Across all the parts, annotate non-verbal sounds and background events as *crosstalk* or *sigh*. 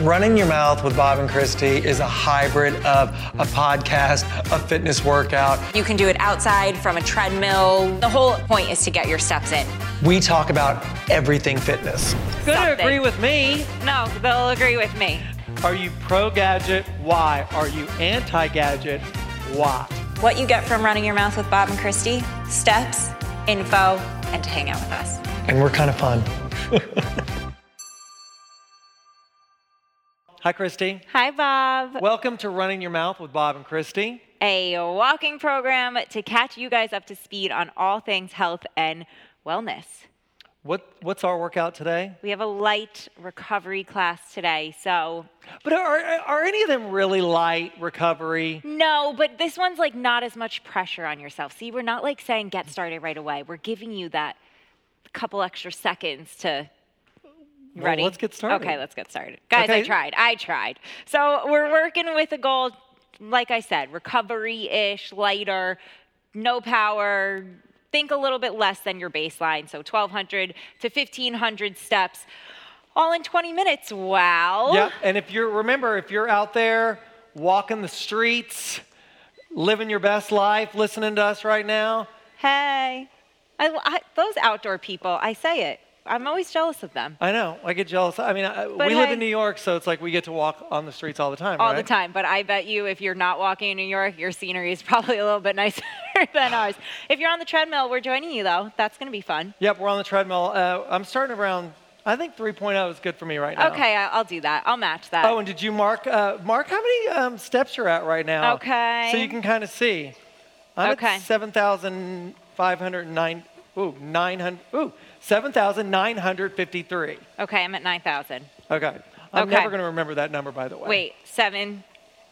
Running Your Mouth with Bob and Christy is a hybrid of a podcast, a fitness workout. You can do it outside from a treadmill. The whole point is to get your steps in. We talk about everything fitness. Gonna agree with me. No, they'll agree with me. Are you pro gadget? Why? Are you anti gadget? Why? What you get from running your mouth with Bob and Christy steps, info, and to hang out with us. And we're kind of fun. *laughs* Hi, Christy. Hi, Bob. Welcome to Running Your Mouth with Bob and Christy. A walking program to catch you guys up to speed on all things health and wellness. What, what's our workout today? We have a light recovery class today, so But are, are any of them really light recovery? no, but this one's like not as much pressure on yourself. See, we're not like saying get started right away. We're giving you that couple extra seconds to Well, Ready? let's get started. Okay, let's get started. Guys, I tried. I tried. So we're working with a goal, like I said, recovery ish, lighter, no power. Think a little bit less than your baseline. So 1,200 to 1,500 steps, all in 20 minutes. Wow. Yeah, and if you're, remember, if you're out there walking the streets, living your best life, listening to us right now, Hey. I, I- those outdoor people, I say it. I'm always jealous of them. I know, I get jealous. I mean, I, we live in New York, so it's like we get to walk on the streets all the time, all right? the time. But I bet you, if you're not walking in New York, your scenery is *laughs* probably a little bit nicer *laughs* than ours. If you're on the treadmill, we're joining you though. That's going to be fun. Yep, we're on the treadmill. Uh, I'm starting around, I think 3.0 is good for me right now. Okay, I'll do that. I'll match that. Oh, and did you mark, uh, mark how many um, steps you're at right now? Okay. So you can kind of see. I'm Okay. at 7,509, ooh, 900, ooh, 7,953. okay, I'm at 9,000. Okay. I'm Okay. never going to remember that number, by the way. Wait, seven,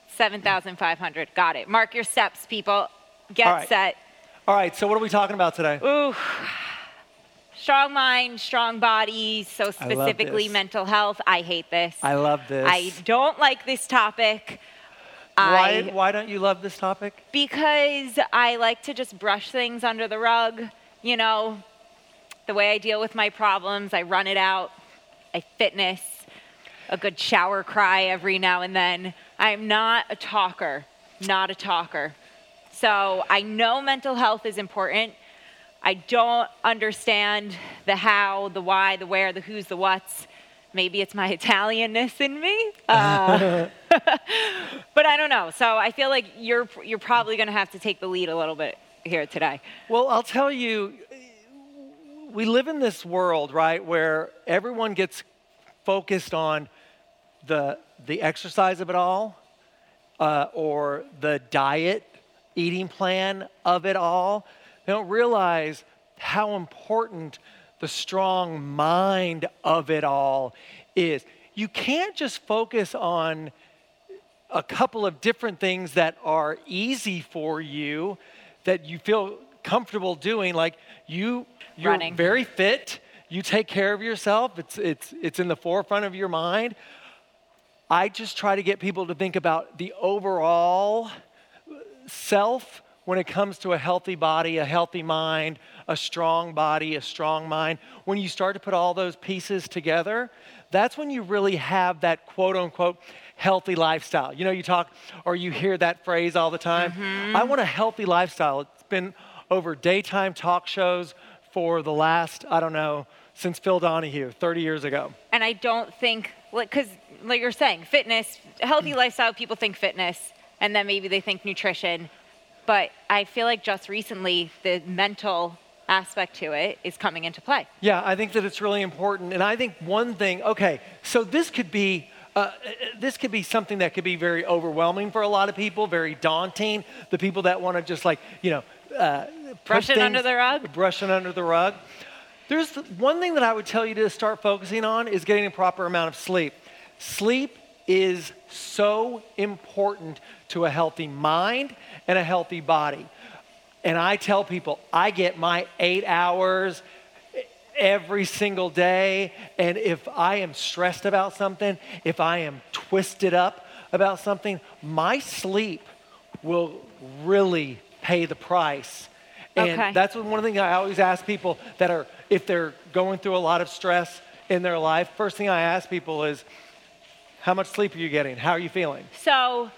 7,500. Got it. Mark your steps, people. Get All right. set. All right, so what are we talking about today? Ooh. Strong mind, strong body. So specifically mental health. I hate this. I love this. I don't like this topic. why, I why don't you love this topic? because I like to just brush things under the rug. You know, the way I deal with my problems, I run it out. I fitness, a good shower cry every now and then. I'm not a talker, not a talker. So I know mental health is important. I don't understand the how, the why, the where, the who's, the what's. Maybe it's my *laughs* Italianness in me. Uh, *laughs* *laughs* but I don't know. So I feel like you're you're probably going to have to take the lead a little bit here today. Well, I'll tell you, we live in this world, right, where everyone gets focused on the, the exercise of it all uh, or the diet, eating plan of it all. They don't realize how important the strong mind of it all is. You can't just focus on a couple of different things that are easy for you that you feel comfortable doing like you you're Running. very fit you take care of yourself it's it's it's in the forefront of your mind i just try to get people to think about the overall self when it comes to a healthy body, a healthy mind, a strong body, a strong mind. When you start to put all those pieces together, that's when you really have that quote unquote healthy lifestyle. You know, you talk or you hear that phrase all the time. Mm-hmm. I want a healthy lifestyle. It's been over daytime talk shows for the last, I don't know, since Phil Donahue 30 years ago. And I don't think, like, because like you're saying, fitness, healthy mm. lifestyle, people think fitness, and then maybe they think nutrition. But I feel like just recently, the mental aspect to it is coming into play. Yeah, I think that it's really important. And I think one thing, okay, so this could be. Uh, this could be something that could be very overwhelming for a lot of people, very daunting. The people that want to just like, you know, uh, Brush it under the rug? Brush it under the rug. There's the, one thing that I would tell you to start focusing on is getting a proper amount of sleep. Sleep is so important to a healthy mind and a healthy body. And I tell people, I get my eight hours every single day. And if I am stressed about something, if I am twisted up about something, my sleep will really pay the price. And Okay. that's one of the things I always ask people that are, if they're going through a lot of stress in their life, first thing I ask people is, How much sleep are you getting? How are you feeling? So,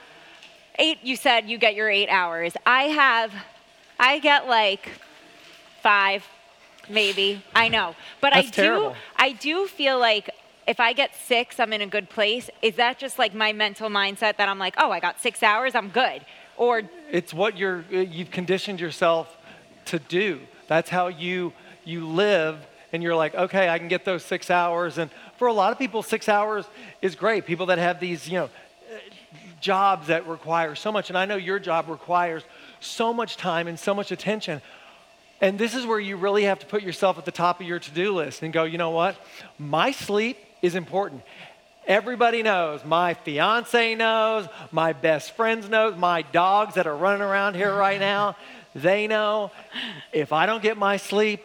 eight, you said you get your eight hours. I have, I get like five, maybe. I know. But That's I do, terrible. I do feel like if I get six, I'm in a good place. Is that just like my mental mindset that I'm like, oh, I got six hours, I'm good? Or It's what you're uh, you've conditioned yourself to do. That's how you you live and you're like, okay, I can get those 6 hours and for a lot of people 6 hours is great. People that have these, you know, uh, jobs that require so much and I know your job requires so much time and so much attention. And this is where you really have to put yourself at the top of your to-do list and go, you know what? My sleep is important. Everybody knows. My fiance knows. My best friends knows. My dogs that are running around here right *laughs* now, they know. If I don't get my sleep,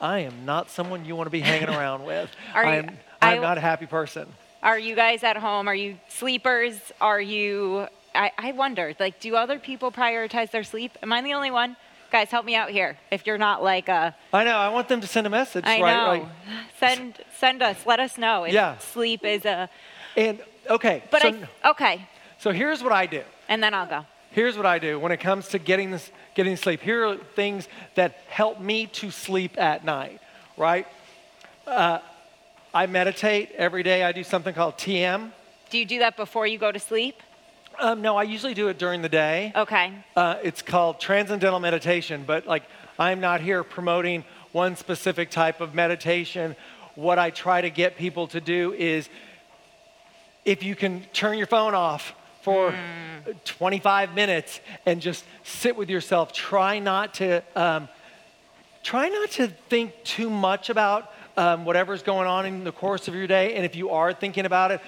I am not someone you want to be hanging *laughs* around with. Are you- I'm, I'm I- not a happy person. are you guys at home? Are you sleepers? Are you, I, I wonder, like, do other people prioritize their sleep? Am I the only one? Guys, help me out here. If you're not like a, I know. I want them to send a message, I right? know. Like, Send send us. Let us know if Yeah. sleep is a. and okay, But so, I okay, so here's what I do. and then I'll go. Here's what I do when it comes to getting this, getting sleep. Here are things that help me to sleep at night, right? Uh, I meditate every day. I do something called TM. Do you do that before you go to sleep? Um, no, I usually do it during the day. Okay. Uh, it's called transcendental meditation, but like I'm not here promoting one specific type of meditation. What I try to get people to do is if you can turn your phone off for 25 minutes and just sit with yourself, try not to um, try not to think too much about um, whatever's going on in the course of your day. And if you are thinking about it,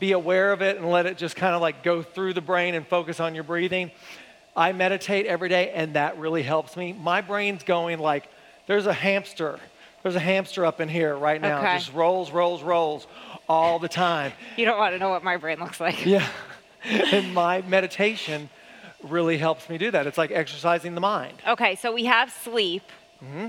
be aware of it and let it just kind of like go through the brain and focus on your breathing. I meditate every day, and that really helps me. My brain's going like there's a hamster. There's a hamster up in here right now. Okay. Just rolls, rolls, rolls all the time. You don't want to know what my brain looks like. Yeah. *laughs* and my meditation really helps me do that. It's like exercising the mind. Okay, so we have sleep mm-hmm.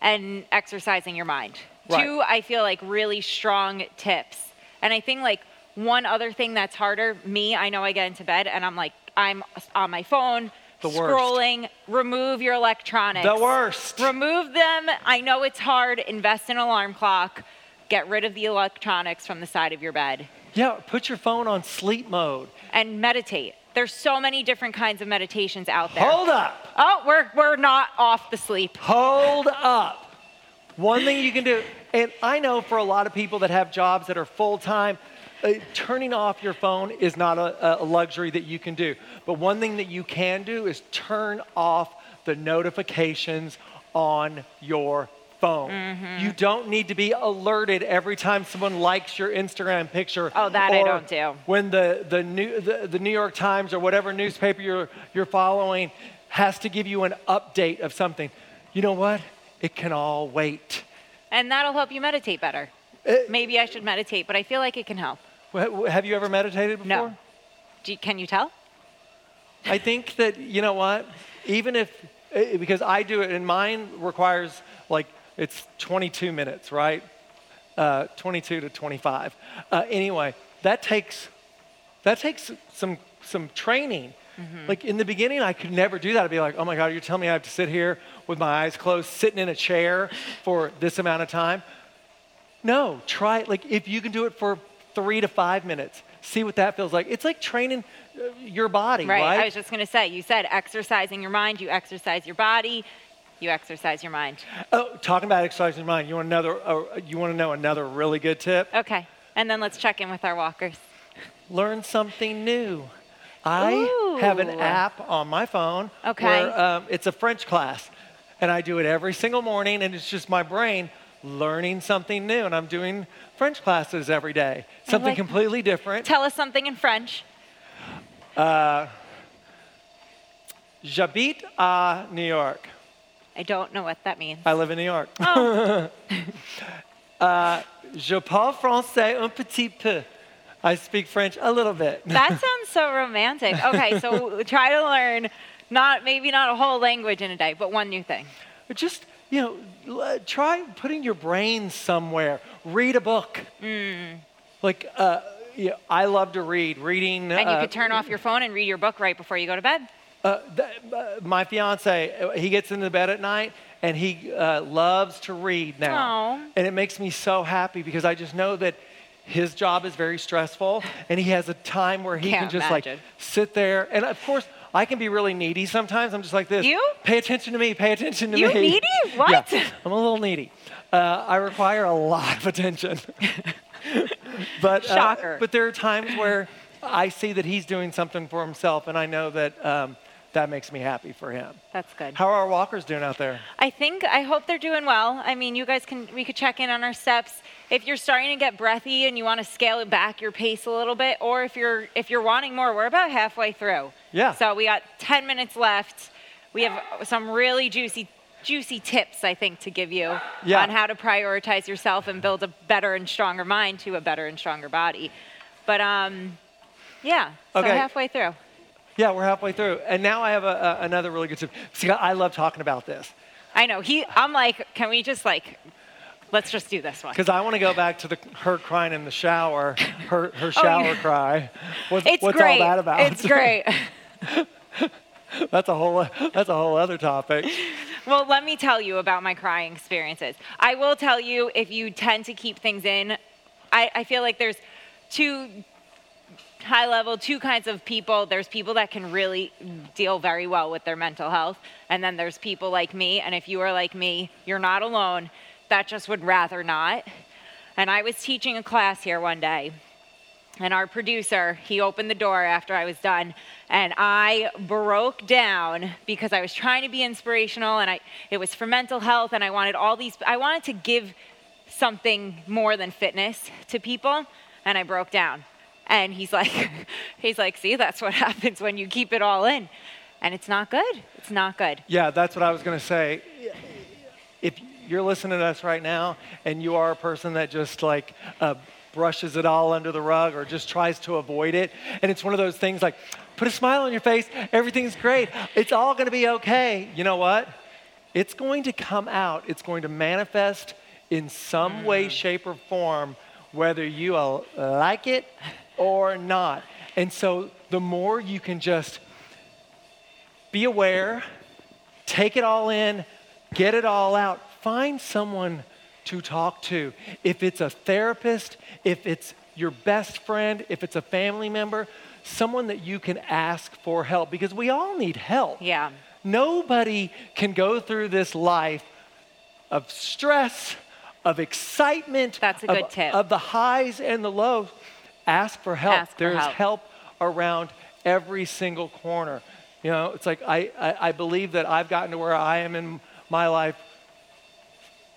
and exercising your mind. Right. Two, I feel like really strong tips. And I think like one other thing that's harder, me, I know I get into bed and I'm like, I'm on my phone, The worst. scrolling, remove your electronics. The worst. Remove them. I know it's hard. Invest in an alarm clock. Get rid of the electronics from the side of your bed Yeah, put your phone on sleep mode. and meditate. There's so many different kinds of meditations out there. Hold up. Oh, we're, we're not off the sleep. Hold up. One thing you can do, and I know for a lot of people that have jobs that are full time, uh, turning off your phone is not a, a luxury that you can do. But one thing that you can do is turn off the notifications on your phone. Mm-hmm. You don't need to be alerted every time someone likes your Instagram picture. Oh, that I don't do. When the, the, new, the, the New York Times or whatever newspaper you're, you're following has to give you an update of something. You know what? It can all wait. And that'll help you meditate better. Uh, Maybe I should meditate, but I feel like it can help. Have you ever meditated before? No. You, can you tell? I think that, you know what? Even if, eh, because I do it, and mine requires like, it's 22 minutes, right? Uh, 22 to 25. Uh, anyway, that takes, that takes some, some training. Like in the beginning, I could never do that. I'd be like, oh my God, you're telling me I have to sit here with my eyes closed, sitting in a chair for this amount of time? No, try it. Like if you can do it for three to five minutes, see what that feels like. It's like training uh, your body, right? I was just going to say, you said exercising your mind, you exercise your body, you exercise your mind. Oh, talking about exercising your mind. You want another? Uh, you want to know another really good tip? Okay. And then let's check in with our walkers. Learn something new. I have an app on my phone Okay. where um, it's a French class, and I do it every single morning, and it's just my brain learning something new. And I'm doing French classes every day, something like completely different. Tell us something in French. J'habite à New York. I don't know what that means. I live in New York. Oh. *laughs* uh, je parle français un petit peu. I speak French a little bit. *laughs* That sounds so romantic. Okay, so *laughs* try to learn not maybe not a whole language in a day, but one new thing. Just, you know, try putting your brain somewhere. Read a book. Like, uh, yeah, I love to read. Reading. And you uh, could turn off your phone and read your book right before you go to bed. Uh, th- uh, my fiance, uh, he gets into bed at night and he uh, loves to read now. Aw. And it makes me so happy because I just know that his job is very stressful and he has a time where he Can't can just imagine. like sit there. And of course, I can be really needy sometimes. I'm just like this. You? Pay attention to me. Pay attention to You me. You needy? *laughs* What? Yeah, I'm a little needy. Uh, I require a lot of attention. *laughs* but uh, but there are times where I see that he's doing something for himself, and I know that um, that makes me happy for him. That's good. How are our walkers doing out there? I think I hope they're doing well. I mean, you guys can we could check in on our steps. If you're starting to get breathy and you want to scale it back your pace a little bit, or if you're if you're wanting more, we're about halfway through. Yeah. So we got 10 minutes left. We have some really juicy juicy tips I think to give you Yeah. on how to prioritize yourself and build a better and stronger mind to a better and stronger body. But um yeah, so Okay. halfway through. Yeah, we're halfway through, and now I have a, a, another really good tip. See, I love talking about this I know. He I'm like, can we just like let's just do this one. because I want to go back to the her crying in the shower, her her shower Oh, yeah. cry. What's, It's what's great. all that about? It's great. *laughs* *laughs* that's a whole that's a whole other topic. Well, let me tell you about my crying experiences. I will tell you if you tend to keep things in, I, I feel like there's two high level, two kinds of people. There's people that can really deal very well with their mental health, and then there's people like me. And if you are like me, you're not alone, that just would rather not. And I was teaching a class here one day, and our producer, he opened the door after I was done, and I broke down because I was trying to be inspirational, and I it was for mental health, and I wanted all these. I wanted to give something more than fitness to people, and I broke down. And he's like, *laughs* he's like, see, that's what *laughs* happens when you keep it all in, and it's not good. It's not good. Yeah, that's what I was going to say. If you're listening to us right now and you are a person that just like uh, brushes it all under the rug or just tries to avoid it, and it's one of those things like, put a smile on your face, everything's great, it's all going to be okay. You know what? It's going to come out, it's going to manifest in some way, shape, or form, whether you like it or not. And so the more you can just be aware, take it all in, get it all out. Find someone to talk to. If it's a therapist, if it's your best friend, if it's a family member, someone that you can ask for help because we all need help. Yeah. Nobody can go through this life of stress, of excitement, That's a of, tip. of the highs and the lows. Ask for help. Ask for There's help. help around every single corner. You know, it's like I, I, I believe that I've gotten to where I am in my life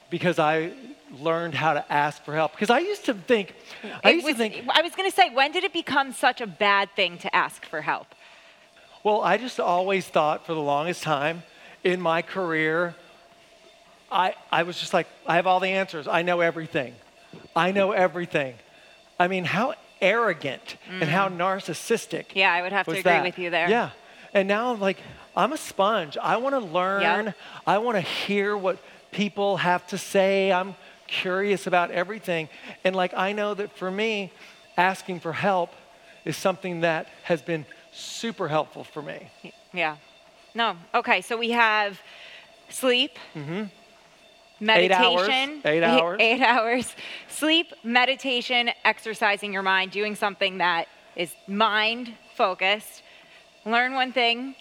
because I learned how to ask for help. Because I used to think, I used was, to think, I was going to say, when did it become such a bad thing to ask for help? Well, I just always thought for the longest time in my career, I, I was just like, I have all the answers. I know everything. I know everything. I mean, how arrogant and how narcissistic. Yeah, I would have to agree that? with you there. Yeah. And now I'm like, I'm a sponge. I want to learn. I want to hear what people have to say. I'm curious about everything. And like, I know that for me, asking for help is something that has been super helpful for me. Yeah. No. Okay. So we have sleep, Mm-hmm. Eight hours. meditation, Eight *laughs* hours. eight hours, sleep, meditation, exercising your mind, doing something that is mind focused. Learn one thing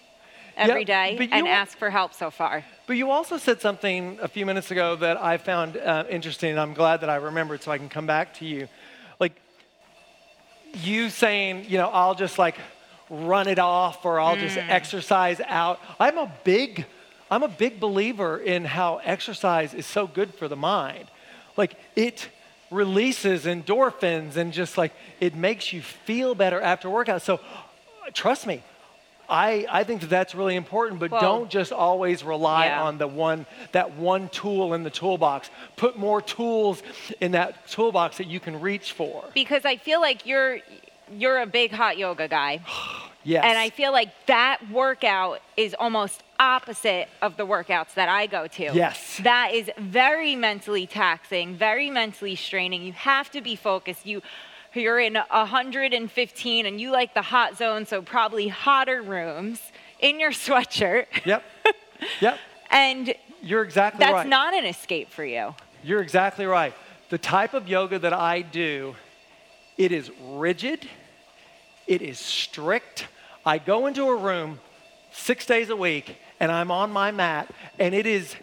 every Yeah, day and ask for help so far. But you also said something a few minutes ago that I found uh, interesting, and I'm glad that I remembered so I can come back to you. Like, you saying, you know, I'll just like run it off or I'll just exercise out. I'm a big, I'm a big believer in how exercise is so good for the mind. Like, it releases endorphins and just like it makes you feel better after workout. So, trust me, I, I think that that's really important, but Well- don't just always rely Yeah. on the one that one tool in the toolbox. Put more tools in that toolbox that you can reach for. Because I feel like you're you're a big hot yoga guy. *sighs* Yes. And I feel like that workout is almost opposite of the workouts that I go to. Yes. That is very mentally taxing, very mentally straining. You have to be focused. You you're in 115 and you like the hot zone, so probably hotter rooms in your *laughs* sweatshirt. Yep. Yep. *laughs* And You're exactly that's right. not an escape for you. You're exactly right. The type of yoga that I do, it is rigid, it is strict. I go into a room six days a week and I'm on my mat, and it is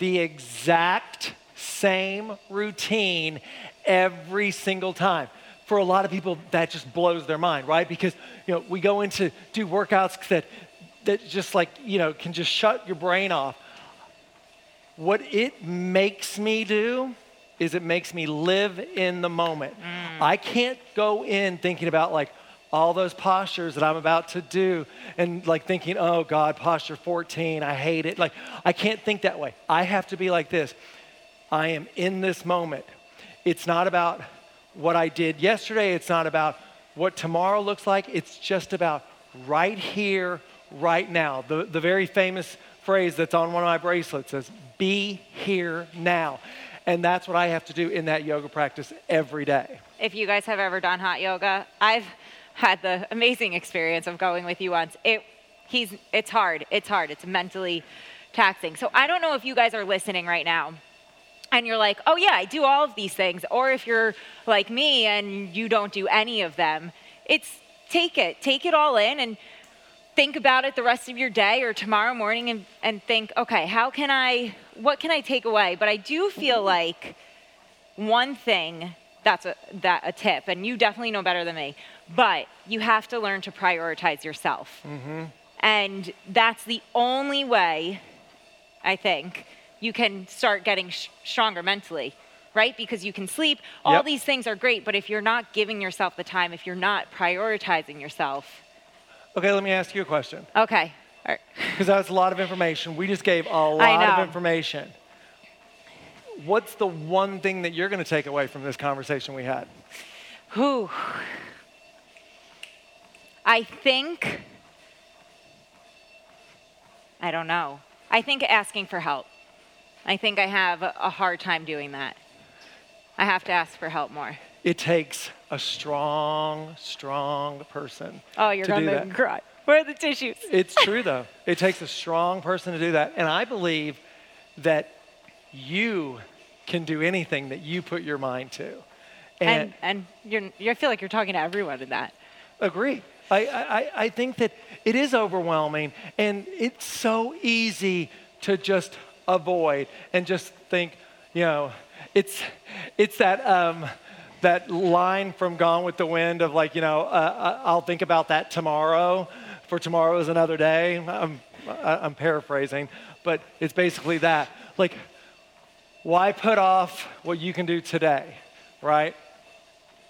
the exact same routine every single time. For a lot of people, that just blows their mind, right? Because you know we go into do workouts that that just like you know can just shut your brain off. What it makes me do is it makes me live in the moment. Mm. I can't go in thinking about like all those postures that I'm about to do and like thinking, oh God, posture 14, I hate it. Like, I can't think that way. I have to be like this I am in this moment. It's not about what I did yesterday, it's not about what tomorrow looks like, it's just about right here, right now. The, the very famous phrase that's on one of my bracelets says, be here now. And that's what I have to do in that yoga practice every day. If you guys have ever done hot yoga, I've had the amazing experience of going with you once. It he's it's hard. It's hard. It's mentally taxing. So I don't know if you guys are listening right now and you're like, "Oh yeah, I do all of these things." Or if you're like me and you don't do any of them. It's take it. Take it all in and think about it the rest of your day or tomorrow morning and, and think, okay, how can I, what can I take away? But I do feel like one thing that's a, that a tip, and you definitely know better than me, but you have to learn to prioritize yourself. Mm-hmm. And that's the only way, I think, you can start getting sh- stronger mentally, right? Because you can sleep. All Yep. these things are great, but if you're not giving yourself the time, if you're not prioritizing yourself, Okay, let me ask you a question. okay. All right. *laughs* Because that's a lot of information. We just gave a lot of information. What's the one thing that you're going to take away from this conversation we had? Whew. I think, I don't know. I think asking for help. I think I have a hard time doing that. I have to ask for help more. It takes a strong, strong person. Oh, you're to going do to that. make me cry. Where are the tissues? It's true though. It takes a strong person to do that. And I believe that you can do anything that you put your mind to. And, and you're, you I feel like you're talking to everyone in that. Agree. I, I, I think that it is overwhelming and it's so easy to just avoid and just think, you know, it's, it's that, um, that line from Gone with the Wind of like, you know, uh, I'll think about that tomorrow, for tomorrow is another day. I'm, I'm paraphrasing, but it's basically that. Like, why put off what you can do today, right?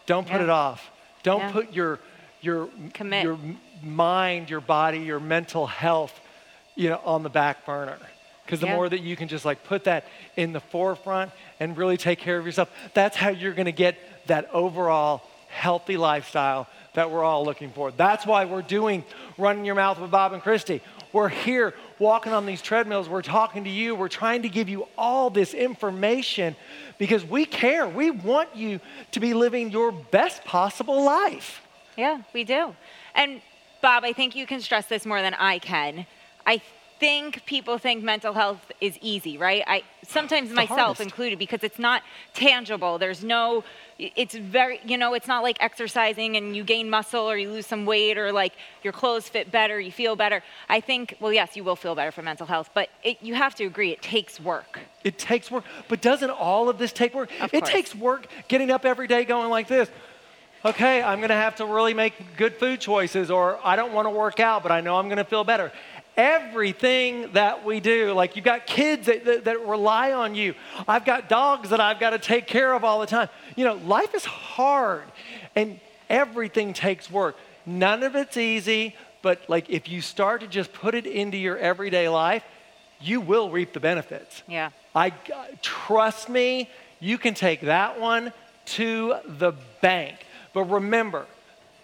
Don't put Yeah. it off. Don't Yeah. put your your Commit. your mind, your body, your mental health, you know, on the back burner. Because the Yeah. more that you can just like put that in the forefront and really take care of yourself, that's how you're going to get that overall healthy lifestyle that we're all looking for. That's why we're doing Running Your Mouth with Bob and Christy. We're here walking on these treadmills. We're talking to you. We're trying to give you all this information because we care. We want you to be living your best possible life. Yeah, we do. And Bob, I think you can stress this more than I can. I think people think mental health is easy, right? I sometimes myself included because it's not tangible. There's no it's very, you know, it's not like exercising and you gain muscle or you lose some weight or like your clothes fit better, you feel better. I think, well, yes, you will feel better for mental health, but it, you have to agree, it takes work. It takes work. But doesn't all of this take work? Of it course. takes work getting up every day going like this. Okay, I'm going to have to really make good food choices, or I don't want to work out, but I know I'm going to feel better. Everything that we do, like you've got kids that, that, that rely on you. I've got dogs that I've got to take care of all the time. You know, life is hard and everything takes work. None of it's easy, but like if you start to just put it into your everyday life, you will reap the benefits. Yeah. I trust me, you can take that one to the bank. But remember,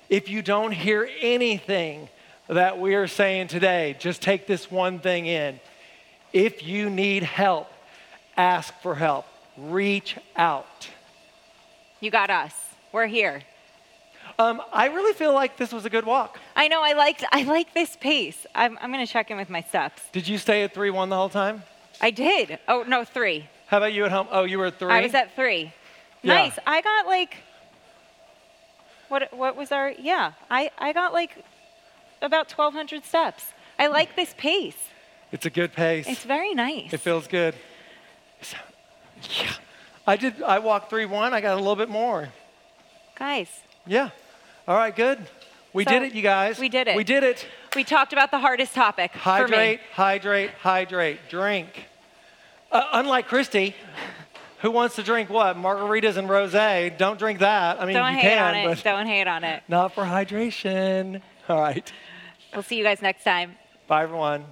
if you don't hear anything that we are saying today, just take this one thing in. If you need help, ask for help. Reach out. You got us. We're here. Um, I really feel like this was a good walk. I know I liked I like this pace. I'm I'm gonna check in with my steps. Did you stay at 3 1 the whole time? I did. Oh no, three. How about you at home? Oh, you were at 3? I was at three. Yeah. Nice. I got like what what was our yeah, I, I got like about twelve hundred steps. I like this pace. It's a good pace. It's very nice. It feels good. So, yeah. I did I walked 3 1. I got a little bit more. Guys, Yeah. All right, good. We So, did it, you guys. we did it. We did it. we talked about the hardest topic Hydrate, hydrate, hydrate. Drink. Uh, unlike Christy, who wants to drink what? Margaritas and rosé. Don't drink that. I mean, Don't you hate can, on it. but Don't hate on it. *laughs* not for hydration. All right. We'll see you guys next time. Bye, everyone.